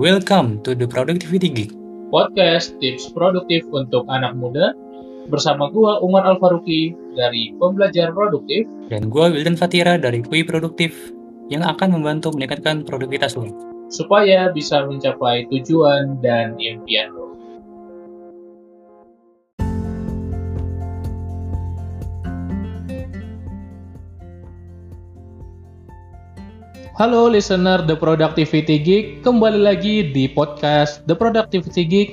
Welcome to the Productivity Geek. Podcast tips produktif untuk anak muda bersama gua Umar Alfaruki dari Pembelajar Produktif Dan gue Wildan Fatira dari Kui Produktif yang akan membantu meningkatkan produktivitas lo. supaya bisa mencapai tujuan dan impian lo. Halo listener The Productivity Geek, kembali lagi di podcast The Productivity Geek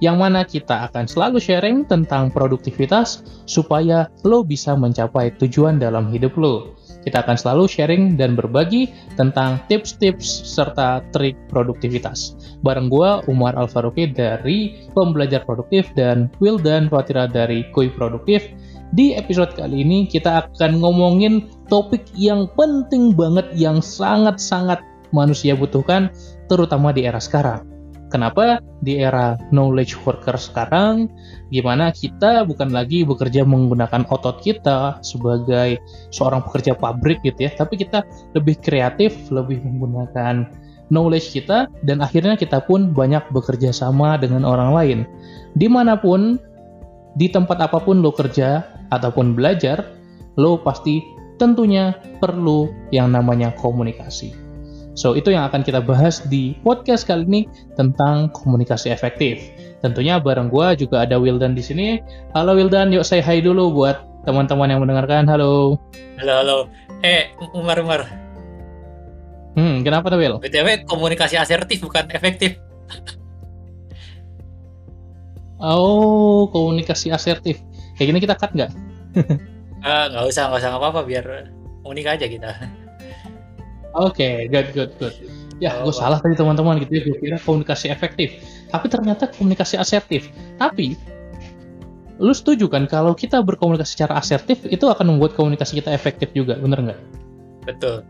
yang mana kita akan selalu sharing tentang produktivitas supaya lo bisa mencapai tujuan dalam hidup lo. Kita akan selalu sharing dan berbagi tentang tips-tips serta trik produktivitas. Bareng gua Umar Alfaruki dari Pembelajar Produktif dan Wildan Fatira dari Kui Produktif. Di episode kali ini kita akan ngomongin topik yang penting banget yang sangat-sangat manusia butuhkan terutama di era sekarang. Kenapa di era knowledge worker sekarang, gimana kita bukan lagi bekerja menggunakan otot kita sebagai seorang pekerja pabrik gitu ya, tapi kita lebih kreatif, lebih menggunakan knowledge kita, dan akhirnya kita pun banyak bekerja sama dengan orang lain. Di mana pun, di tempat apa pun lo kerja ataupun belajar, lo pasti tentunya perlu yang namanya komunikasi. So, itu yang akan kita bahas di podcast kali ini tentang komunikasi efektif. Tentunya bareng gua juga ada Wildan di sini. Halo Wildan, yuk say hi dulu buat teman-teman yang mendengarkan. Halo. Halo, halo. Eh, Umar, Umar. Hmm, kenapa tuh Will? BTW, komunikasi asertif bukan efektif. Oh, komunikasi asertif. Kayak gini kita cut nggak? Eh, Nggak usah, nggak usah nggak apa-apa, biar unik aja kita. Oke, good, good, good. Ya, Oh, gue salah tadi teman-teman gitu ya. Gue kira komunikasi efektif. Tapi ternyata komunikasi asertif. Tapi, lu setuju kan kalau kita berkomunikasi secara asertif, itu akan membuat komunikasi kita efektif juga, bener nggak? Betul.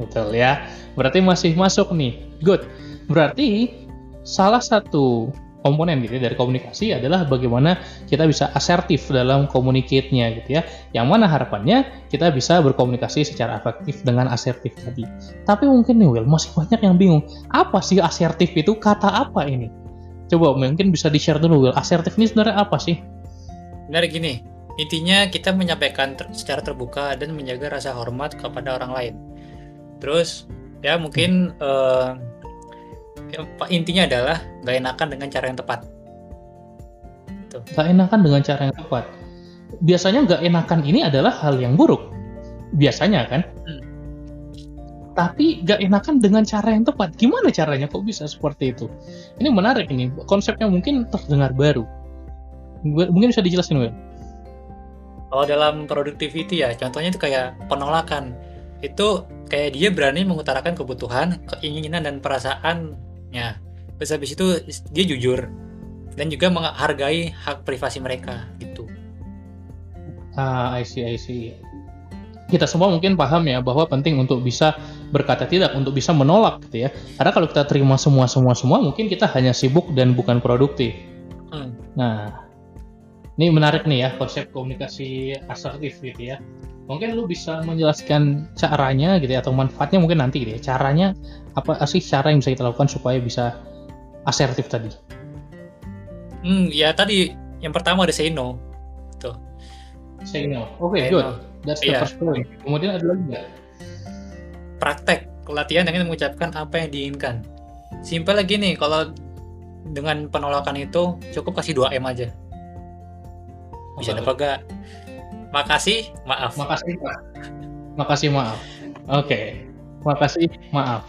Betul ya. Berarti masih masuk nih. Good. Berarti salah satu komponen gitu ya dari komunikasi adalah bagaimana kita bisa asertif dalam communicate-nya gitu ya. Yang mana harapannya kita bisa berkomunikasi secara efektif dengan asertif tadi. Tapi mungkin nih Will, masih banyak yang bingung. Apa sih asertif itu? Kata apa ini? Coba mungkin bisa di-share dulu Will. Asertif ini sebenarnya apa sih? Benar gini, intinya kita menyampaikan ter- secara terbuka dan menjaga rasa hormat kepada orang lain. Terus, ya mungkin ya, pa- intinya adalah nggak enakan dengan cara yang tepat. Gak enakan dengan cara yang tepat. Biasanya gak enakan ini adalah hal yang buruk. Biasanya kan? Hmm. Tapi gak enakan dengan cara yang tepat. Gimana caranya kok bisa seperti itu? Ini menarik ini. Konsepnya mungkin terdengar baru. Mungkin bisa dijelasin, Will? Kalau dalam productivity ya, contohnya itu kayak penolakan. Itu kayak dia berani mengutarakan kebutuhan, keinginan dan perasaannya. Terus habis itu dia jujur dan juga menghargai hak privasi mereka gitu. Ah, I see, I see. Kita semua mungkin paham ya bahwa penting untuk bisa berkata tidak, untuk bisa menolak gitu ya. Karena kalau kita terima semua semua semua, mungkin kita hanya sibuk dan bukan produktif. Hmm. Nah, ini menarik nih ya konsep komunikasi asertif gitu ya. Mungkin lu bisa menjelaskan caranya gitu ya atau manfaatnya mungkin nanti gitu ya. Caranya apa sih cara yang bisa kita lakukan supaya bisa asertif tadi? Hmm, ya tadi yang pertama ada say no. Tuh. Say no. Oke, Say good. no. That's the Iya. first point. Kemudian ada lagi nggak? Praktek latihan dengan mengucapkan apa yang diinginkan. Simpel lagi nih, kalau dengan penolakan itu cukup kasih 2M aja. Bisa apa enggak? Makasih, maaf. Makasih Pak. Makasih maaf. Oke. Makasih maaf.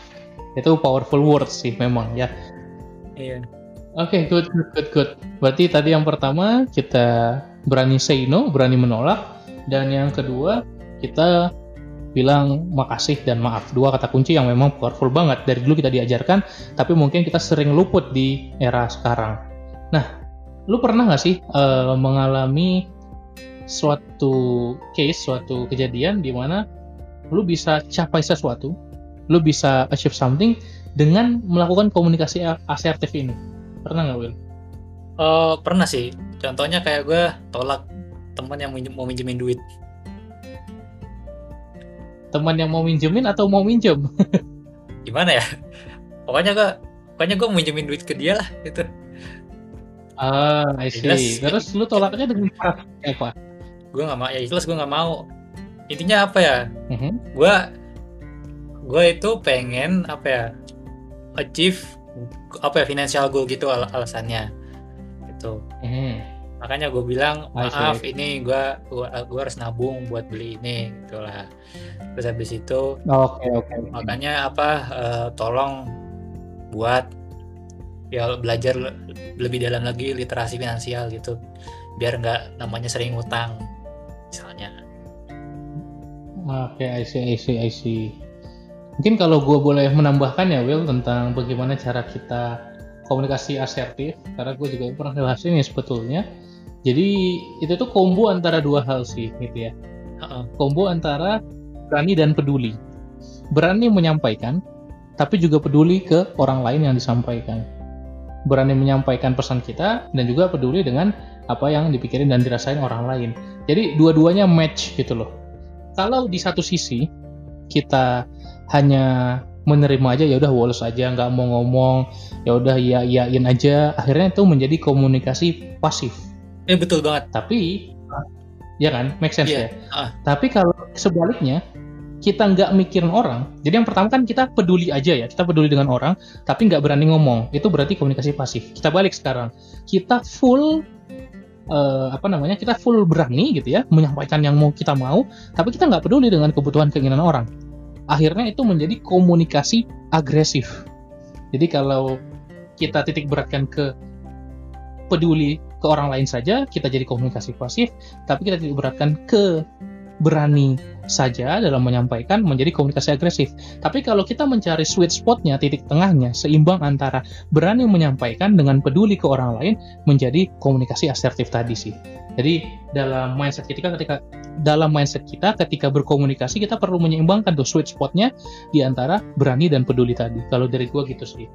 Itu powerful words sih memang ya. Iya. Oke, good, good, good, good. Berarti tadi yang pertama kita berani say no, berani menolak, dan yang kedua kita bilang makasih dan maaf. Dua kata kunci yang memang powerful banget dari dulu kita diajarkan, tapi mungkin kita sering luput di era sekarang. Nah, lu pernah nggak sih eh, mengalami suatu case, suatu kejadian di mana lu bisa capai sesuatu, lu bisa achieve something dengan melakukan komunikasi asertif ini? Pernah nggak, Will? Eh, pernah sih. Contohnya kayak gue tolak teman yang minjem- mau minjemin duit. Teman yang mau minjemin atau mau minjem? Gimana ya? pokoknya gue pokoknya gue minjemin duit ke dia lah gitu Ah, I see. Jelas. Terus lu tolaknya dengan cara apa? Gue nggak mau ya jelas gue nggak mau intinya apa ya Mhm. gue gue itu pengen apa ya achieve apa ya financial goal gitu al- alasannya gitu Mhm. makanya gue bilang maaf ini gue gua harus nabung buat beli ini gitulah terus habis itu Oke, oke. oke. makanya apa eh, tolong buat ya belajar le- lebih dalam lagi literasi finansial gitu biar nggak namanya sering utang misalnya Oke, I see, I see, I see. Mungkin kalau gue boleh menambahkan ya, Will, tentang bagaimana cara kita komunikasi asertif, karena gue juga pernah bahas ini sebetulnya. Jadi itu tuh combo antara dua hal sih, gitu ya. Combo antara berani dan peduli. Berani menyampaikan, tapi juga peduli ke orang lain yang disampaikan. Berani menyampaikan pesan kita dan juga peduli dengan apa yang dipikirin dan dirasain orang lain. Jadi dua-duanya match gitu loh. Kalau di satu sisi kita hanya menerima aja ya udah woles aja nggak mau ngomong ya udah iya iyain aja akhirnya itu menjadi komunikasi pasif. Eh betul banget. Tapi ya kan make sense Iya, ya? Ah. tapi kalau sebaliknya kita nggak mikirin orang jadi yang pertama kan kita peduli aja ya kita peduli dengan orang tapi nggak berani ngomong. Itu berarti komunikasi pasif. Kita balik sekarang. Kita full eh, apa namanya kita full berani gitu ya menyampaikan yang mau kita mau tapi kita nggak peduli dengan kebutuhan keinginan orang. Akhirnya itu menjadi komunikasi agresif. Jadi kalau kita titik beratkan ke peduli ke orang lain saja kita jadi komunikasi pasif tapi kita titik beratkan ke berani saja dalam menyampaikan menjadi komunikasi agresif. Tapi kalau kita mencari sweet spotnya, titik tengahnya, seimbang antara berani menyampaikan dengan peduli ke orang lain menjadi komunikasi asertif tadi sih. Jadi dalam mindset kita ketika dalam mindset kita ketika berkomunikasi kita perlu menyeimbangkan tuh sweet spotnya di antara berani dan peduli tadi. Kalau dari gua gitu sih.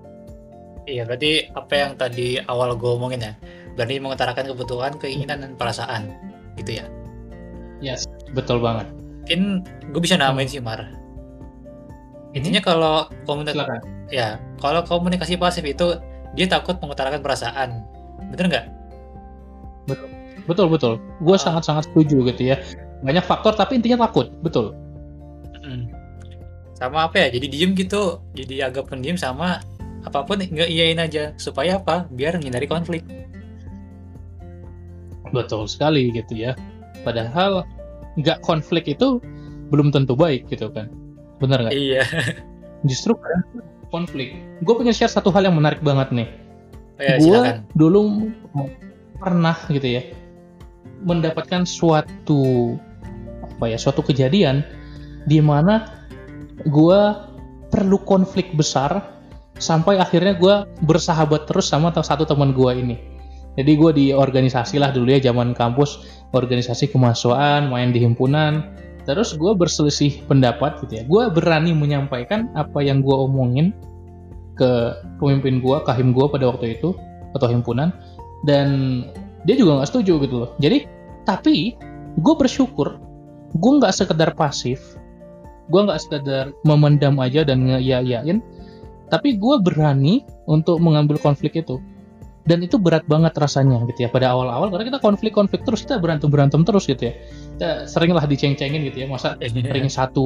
iya berarti apa yang tadi awal gue omongin ya berani mengutarakan kebutuhan keinginan dan perasaan gitu ya betul banget. mungkin gue bisa namain sih Mar intinya kalau komunikasi Silakan. ya kalau komunikasi pasif itu dia takut mengutarakan perasaan bener nggak Betul betul. Gue Ah. sangat-sangat setuju gitu ya. Banyak faktor tapi intinya takut. Betul. Mm. sama apa ya jadi diem gitu jadi agak pendiam sama apa pun nggak iyain aja supaya apa biar menghindari konflik Betul sekali gitu ya. Padahal nggak konflik itu belum tentu baik gitu kan. Bener nggak? iya Justru kadang konflik. Gue punya share satu hal yang menarik banget nih. ya, gue dulu pernah gitu ya mendapatkan suatu apa ya suatu kejadian di mana gue perlu konflik besar sampai akhirnya gue bersahabat terus sama satu teman gue ini jadi gue di organisasi lah dulu ya zaman kampus. Organisasi kemahasiswaan main di himpunan. Terus gue berselisih pendapat gitu ya. Gue berani menyampaikan apa yang gue omongin ke pemimpin gue kahim gue pada waktu itu atau himpunan. Dan dia juga nggak setuju gitu loh. Jadi tapi gue bersyukur gue nggak sekedar pasif gue nggak sekedar memendam aja dan ngeyayain tapi gue berani untuk mengambil konflik itu dan itu berat banget rasanya gitu ya. Pada awal-awal karena kita konflik-konflik terus kita berantem berantem terus gitu ya. Kita seringlah diceng-cengin gitu ya. Masa ring satu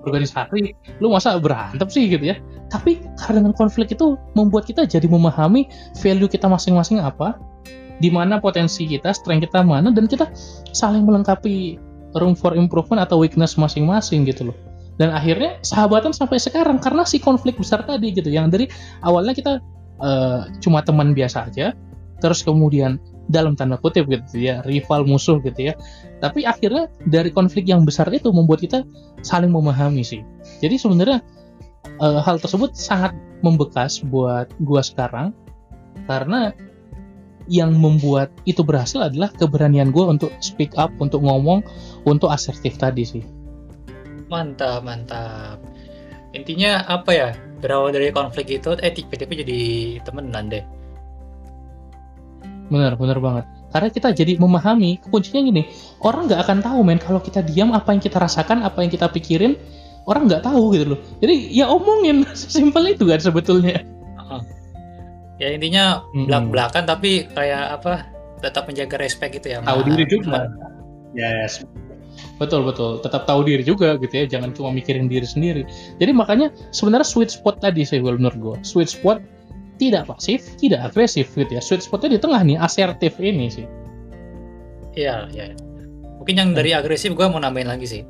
organisasi lu masa berantem sih gitu ya. Tapi karena dengan konflik itu membuat kita jadi memahami value kita masing-masing apa di mana potensi kita strength kita mana dan kita saling melengkapi room for improvement atau weakness masing-masing gitu loh. Dan akhirnya sahabatan sampai sekarang karena si konflik besar tadi gitu. Yang dari awalnya kita eh, cuma teman biasa aja. Terus kemudian dalam tanda kutip gitu ya rival musuh gitu ya. Tapi akhirnya dari konflik yang besar itu membuat kita saling memahami sih. Jadi sebenarnya eh, hal tersebut sangat membekas buat gua sekarang. Karena yang membuat itu berhasil adalah keberanian gua untuk speak up untuk ngomong untuk asertif tadi sih. Mantap mantap. Intinya apa ya berawal dari konflik itu eh tipe-tipe jadi temenan deh. Bener bener banget. Karena kita jadi memahami kuncinya gini orang nggak akan tahu men kalau kita diam apa yang kita rasakan apa yang kita pikirin orang nggak tahu gitu loh. Jadi ya omongin sesimpel itu kan sebetulnya. Heeh. ya intinya Mm-mm. belak belakan tapi kayak apa tetap menjaga respect gitu ya tahu diri juga teman. yes betul betul. Tetap tahu diri juga gitu ya. Jangan cuma mikirin diri sendiri. Jadi makanya sebenarnya sweet spot tadi saya menurut gue sweet spot tidak pasif tidak agresif gitu ya. Sweet spotnya di tengah nih asertif ini sih. Iya iya. Mungkin yang dari agresif gue mau nambahin lagi sih.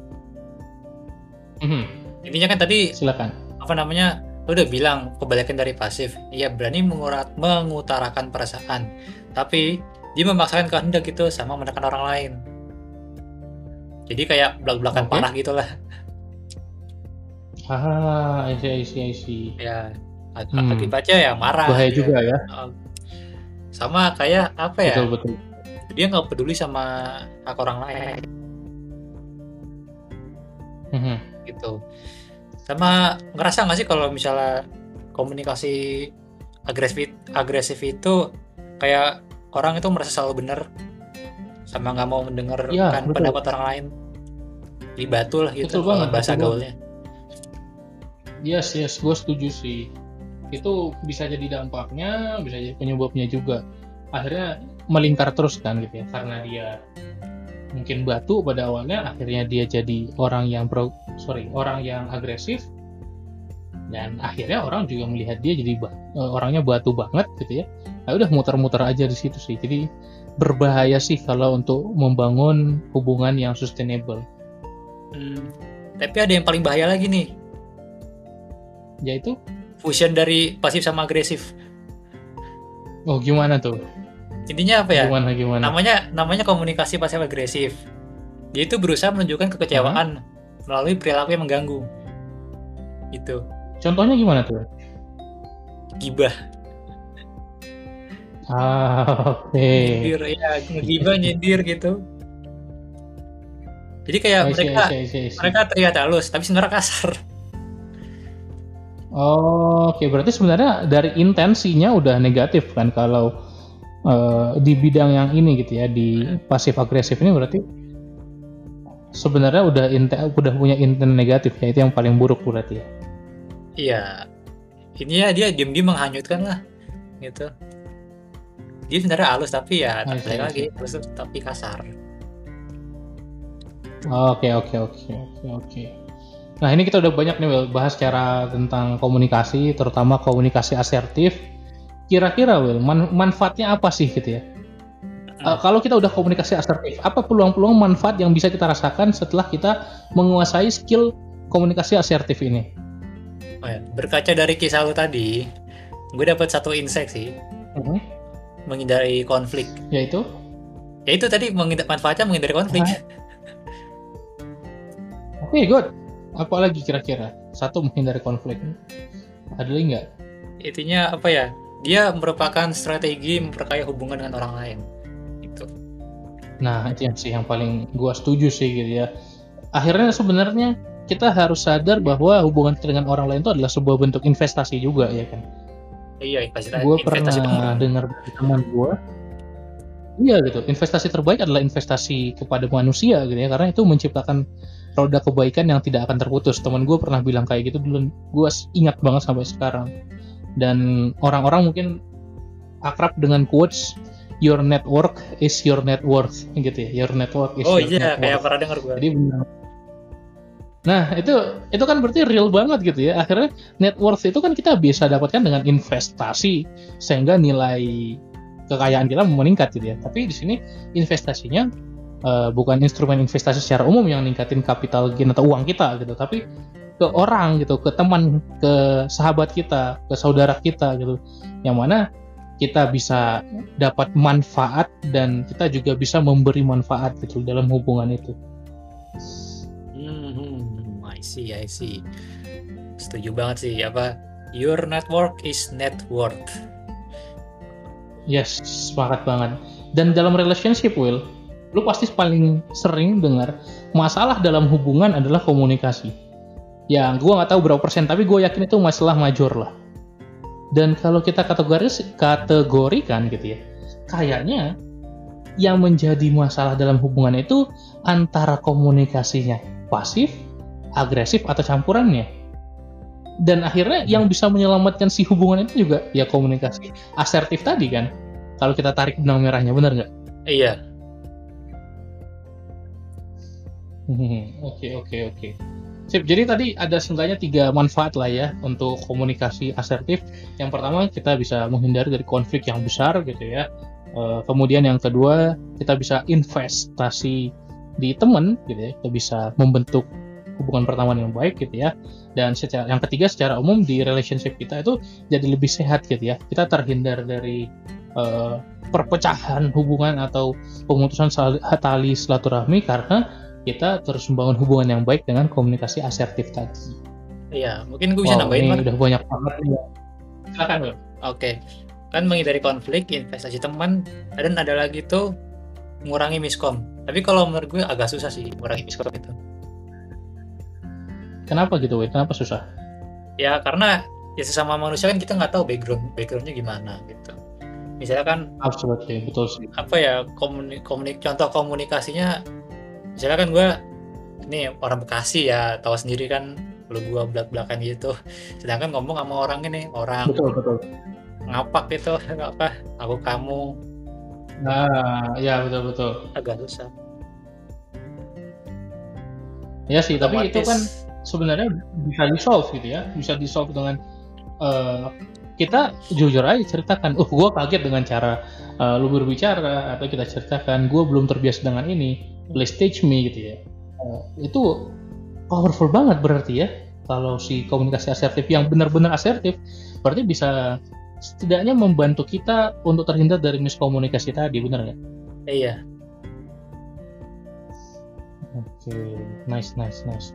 Mhm, intinya kan tadi silakan. apa namanya lu udah bilang kebalikan dari pasif. Iya berani mengurat, mengutarakan perasaan. Tapi dia memaksakan kehendak gitu sama menekan orang lain jadi kayak belak-belakan Oke. parah gitu lah ah I see, I see, I see. ya ak- Hmm. akibatnya ya marah bahaya ya. juga ya sama kayak apa ya betul betul dia nggak peduli sama hak orang lain Mhm. gitu sama ngerasa nggak sih kalau misalnya komunikasi agresif agresif itu kayak orang itu merasa selalu benar sama nggak mau mendengarkan Iya, betul. pendapat orang lain jadi batu lah gitu Betul banget, bahasa betul gaulnya Yes, yes, gue setuju sih. Itu bisa jadi dampaknya, bisa jadi penyebabnya juga. Akhirnya melingkar terus kan gitu ya, karena dia mungkin batu pada awalnya, akhirnya dia jadi orang yang pro, sorry, orang yang agresif, dan akhirnya orang juga melihat dia jadi ba- eh, orangnya batu banget gitu ya. Nah, udah muter-muter aja di situ sih. Jadi berbahaya sih kalau untuk membangun hubungan yang sustainable. Hmm, tapi ada yang paling bahaya lagi nih Yaitu, fusion dari pasif sama agresif oh gimana tuh? intinya apa ya Gimana gimana? namanya namanya komunikasi pasif agresif dia itu berusaha menunjukkan kekecewaan melalui perilaku yang mengganggu itu Contohnya gimana tuh? gibah Ah, oke. nyindir ya ngegibah nyindir gitu jadi kayak I see, mereka I see, I see, I see. mereka terlihat halus tapi sebenarnya kasar Oh, Oke, berarti sebenarnya dari intensinya udah negatif kan kalau eh, di bidang yang ini gitu ya di pasif agresif ini berarti sebenarnya udah inten, udah punya intent negatif ya itu yang paling buruk berarti ya. Iya ini ya dia diem-diem menghanyutkan lah gitu dia sebenarnya halus tapi ya I lagi terus tapi kasar Oke oke oke oke oke. Nah ini kita udah banyak nih Will, bahas cara tentang komunikasi, terutama komunikasi asertif. Kira-kira Will, man- manfaatnya apa sih gitu ya? Uh, kalau kita udah komunikasi asertif, apa peluang-peluang manfaat yang bisa kita rasakan setelah kita menguasai skill komunikasi asertif ini? Oh ya, berkaca dari kisah lu tadi gue dapat satu insight sih Mhm. menghindari konflik Yaitu, ya itu tadi menghindar, manfaatnya menghindari konflik oke good. Apa lagi kira-kira? Satu menghindari konflik. Ada lagi nggak? intinya apa ya dia merupakan strategi memperkaya hubungan dengan orang lain gitu Nah, itu yang sih yang paling gua setuju sih gitu ya. Akhirnya sebenarnya kita harus sadar bahwa hubungan kita dengan orang lain itu adalah sebuah bentuk investasi juga ya kan. iya investasi Gue pernah dengar dari teman gue. Iya gitu, investasi terbaik adalah investasi kepada manusia gitu ya, karena itu menciptakan roda kebaikan yang tidak akan terputus. Teman gue pernah bilang kayak gitu dulu, gue ingat banget sampai sekarang. Dan orang-orang mungkin akrab dengan quotes Your network is your net worth gitu ya. Your network is oh your iya net kayak pernah dengar gue Jadi benar. Nah, itu itu kan berarti real banget gitu ya. Akhirnya net worth itu kan kita bisa dapatkan dengan investasi sehingga nilai kekayaan kita meningkat gitu ya. Tapi di sini investasinya eh, bukan instrumen investasi secara umum yang ningkatin capital gain atau uang kita gitu, tapi ke orang gitu, ke teman, ke sahabat kita, ke saudara kita gitu. Yang mana kita bisa dapat manfaat dan kita juga bisa memberi manfaat gitu dalam hubungan itu. I see, I see. Setuju banget sih apa your network is net worth. Yes, sepakat banget. Dan dalam relationship, Will, lu pasti paling sering dengar masalah dalam hubungan adalah komunikasi. Ya, gua nggak tahu berapa persen, tapi gue yakin itu masalah major lah. Dan kalau kita kategoris, kategorikan gitu ya, kayaknya yang menjadi masalah dalam hubungan itu antara komunikasinya pasif agresif atau campurannya. Dan akhirnya yang bisa menyelamatkan si hubungan itu juga ya komunikasi asertif tadi kan. Kalau kita tarik benang merahnya benar nggak? Iya. Hmm, oke oke oke. Sip jadi tadi ada sebenarnya tiga manfaat lah ya untuk komunikasi asertif. Yang pertama kita bisa menghindari dari konflik yang besar gitu ya. Eh, kemudian yang kedua kita bisa investasi di teman gitu ya. Kita bisa membentuk hubungan pertemanan yang baik gitu ya dan secara yang ketiga secara umum di relationship kita itu jadi lebih sehat gitu ya kita terhindar dari eh, perpecahan hubungan atau pemutusan tali silaturahmi karena kita terus membangun hubungan yang baik dengan komunikasi asertif tadi. iya mungkin gue bisa Wow, nambahin ini udah banyak banget nih. Silakan, Bro. Oke, kan menghindari konflik, investasi teman, dan ada lagi tuh mengurangi miskom. Tapi kalau menurut gue agak susah sih mengurangi miskom itu. Kenapa gitu, Wei? Kenapa susah? Ya karena ya sesama manusia kan kita nggak tahu background backgroundnya gimana gitu. Misalnya kan Absolutely, betul sih. apa ya komuni, komunik contoh komunikasinya, misalnya kan gue ini orang Bekasi ya tahu sendiri kan kalau gue belak belakan gitu. Sedangkan ngomong sama orang ini orang Betul, betul. ngapak gitu apa aku kamu Nah, ya betul betul. agak susah. Ya sih, tapi itu Otomatis- kan sebenarnya bisa di solve gitu ya, bisa di solve dengan eh, kita jujur aja ceritakan, uh gue kaget dengan cara eh, lu berbicara atau kita ceritakan gue belum terbiasa dengan ini, please teach me gitu ya. Eh, itu powerful banget berarti ya kalau si komunikasi asertif yang benar-benar asertif berarti bisa setidaknya membantu kita untuk terhindar dari miskomunikasi tadi, benar nggak? Iya, Oke, nice, nice, nice.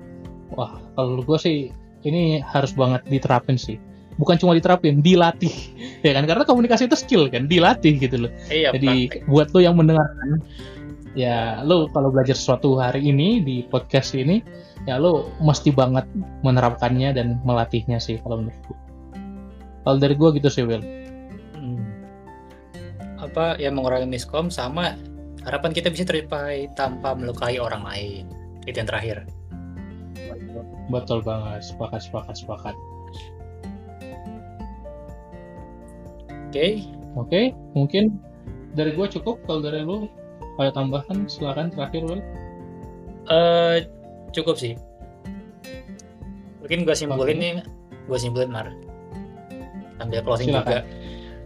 Wah, kalau gue sih ini harus banget diterapin sih. Bukan cuma diterapin, dilatih, ya kan? Karena komunikasi itu skill kan, dilatih gitu loh. iya Jadi praktek. buat lo yang mendengarkan, ya lo kalau belajar sesuatu hari ini di podcast ini, ya lo mesti banget menerapkannya dan melatihnya sih kalau menurut gue. Kalau dari gue gitu sih, Will. Hmm. apa ya mengurangi miskom sama harapan kita bisa tercapai tanpa melukai orang lain. Itu yang terakhir. Betul banget, sepakat, sepakat, sepakat. Oke, Oke, mungkin dari gue cukup. Kalau dari lu ada tambahan, silakan terakhir, Will. eh cukup sih. Mungkin gue simpulin Oke. nih, gue simpulin Mar. Sambil closing Silakan. juga.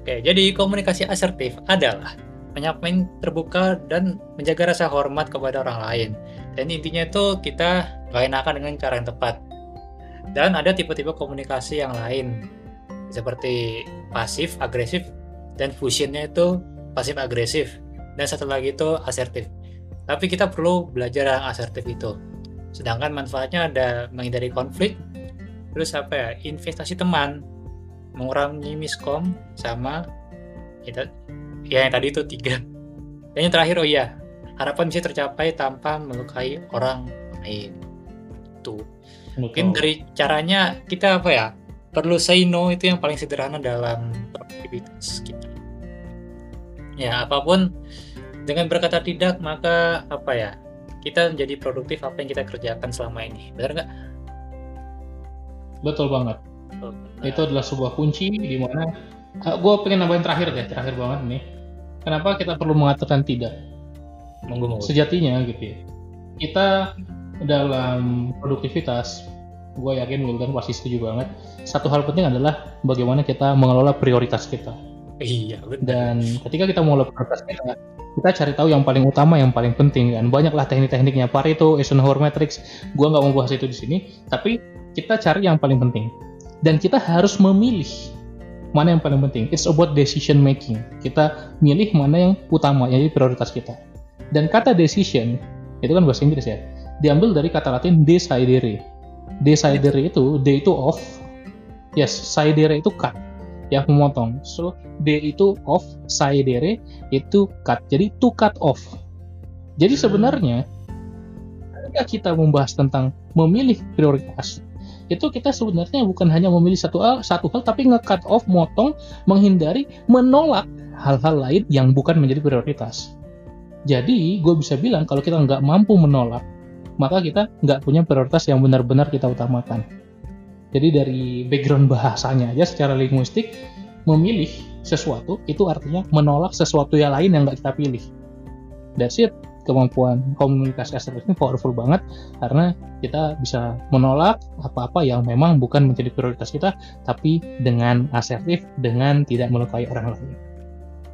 Oke, jadi komunikasi asertif adalah menyampaikan terbuka dan menjaga rasa hormat kepada orang lain. Dan intinya itu kita gak enakan dengan cara yang tepat. Dan ada tipe-tipe komunikasi yang lain seperti pasif, agresif, dan fusionnya itu pasif agresif. Dan satu lagi itu asertif. Tapi kita perlu belajar yang asertif itu. Sedangkan manfaatnya ada menghindari konflik, terus apa ya, investasi teman, mengurangi miskom, sama kita ya yang tadi itu tiga. Dan yang terakhir oh iya, harapan bisa tercapai tanpa melukai orang lain. Tuh. Mungkin Betul. dari caranya kita apa ya? Perlu say no itu yang paling sederhana dalam produktivitas kita. Ya, apa pun dengan berkata tidak maka apa ya? Kita menjadi produktif apa yang kita kerjakan selama ini. Benar nggak? Betul banget. Tuh. Itu adalah sebuah kunci di mana gue pengen nambahin terakhir deh, terakhir banget nih. Kenapa kita perlu mengatakan tidak? monggo monggo. Sejatinya gitu ya. Kita dalam produktivitas, gue yakin Wildan pasti setuju banget. Satu hal penting adalah bagaimana kita mengelola prioritas kita. Iya, benar. Dan ketika kita mengelola prioritas kita, kita cari tahu yang paling utama, yang paling penting kan. Banyaklah teknik-tekniknya, Pareto, Eisenhower Matrix. Gua nggak mau bahas itu di sini, tapi kita cari yang paling penting. Dan kita harus memilih mana yang paling penting. It's about decision making. Kita milih mana yang utama, yaitu prioritas kita. Dan kata decision itu kan bahasa Inggris ya. Diambil dari kata Latin decidere. Decidere itu D itu off. Yes, saidere itu cut yang memotong. So D itu off, saidere itu cut. Jadi to cut off. Jadi Hmm. sebenarnya ketika kita membahas tentang memilih prioritas, itu kita sebenarnya bukan hanya memilih satu hal, satu hal tapi nge-cut off, motong, menghindari, menolak hal-hal lain yang bukan menjadi prioritas. Jadi gue bisa bilang kalau kita nggak mampu menolak maka kita nggak punya prioritas yang benar-benar kita utamakan. Jadi dari background bahasanya aja secara linguistik, memilih sesuatu itu artinya menolak sesuatu yang lain yang nggak kita pilih. That's it. Kemampuan komunikasi asertif ini powerful banget karena kita bisa menolak apa-apa yang memang bukan menjadi prioritas kita, tapi dengan asertif, dengan tidak melukai orang lain.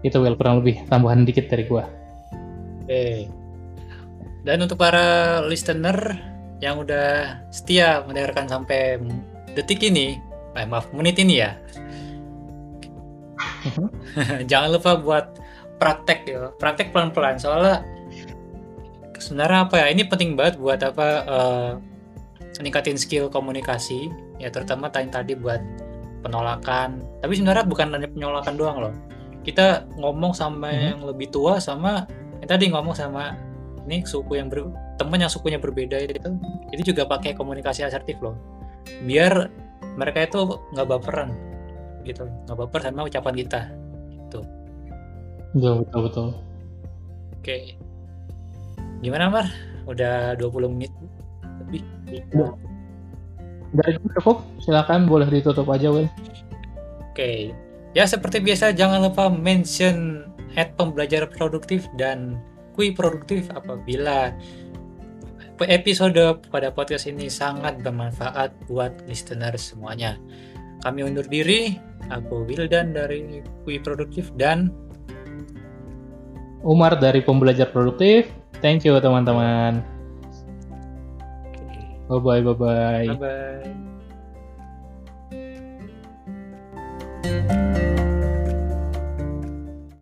Itu well kurang lebih tambahan dikit dari gua. Oke. Dan untuk para listener yang udah setia mendengarkan sampai detik ini, eh, maaf menit ini ya, jangan lupa buat praktek ya, praktek pelan-pelan. Soalnya sebenarnya apa ya ini penting banget buat apa uh, meningkatin skill komunikasi. Ya terutama tadi tadi buat penolakan. Tapi sebenarnya bukan hanya penolakan doang loh. Kita ngomong sama Mhm. yang lebih tua sama yang tadi ngomong sama ini suku yang ber, temen yang sukunya berbeda itu. Itu juga pakai komunikasi asertif loh. Biar mereka itu nggak baperan gitu. Nggak baper sama ucapan kita Betul, betul, betul. oke. Gimana Mar? Udah 20 menit lebih. Udah. Dari cukup, silakan boleh ditutup aja, Will. Oke, ya seperti biasa jangan lupa mention at pembelajar produktif dan kui produktif apabila episode pada podcast ini sangat bermanfaat buat listener semuanya. Kami undur diri, aku Wildan dari kui produktif dan Umar dari Pembelajar Produktif. Thank you, teman-teman. Bye-bye, bye-bye. bye bye.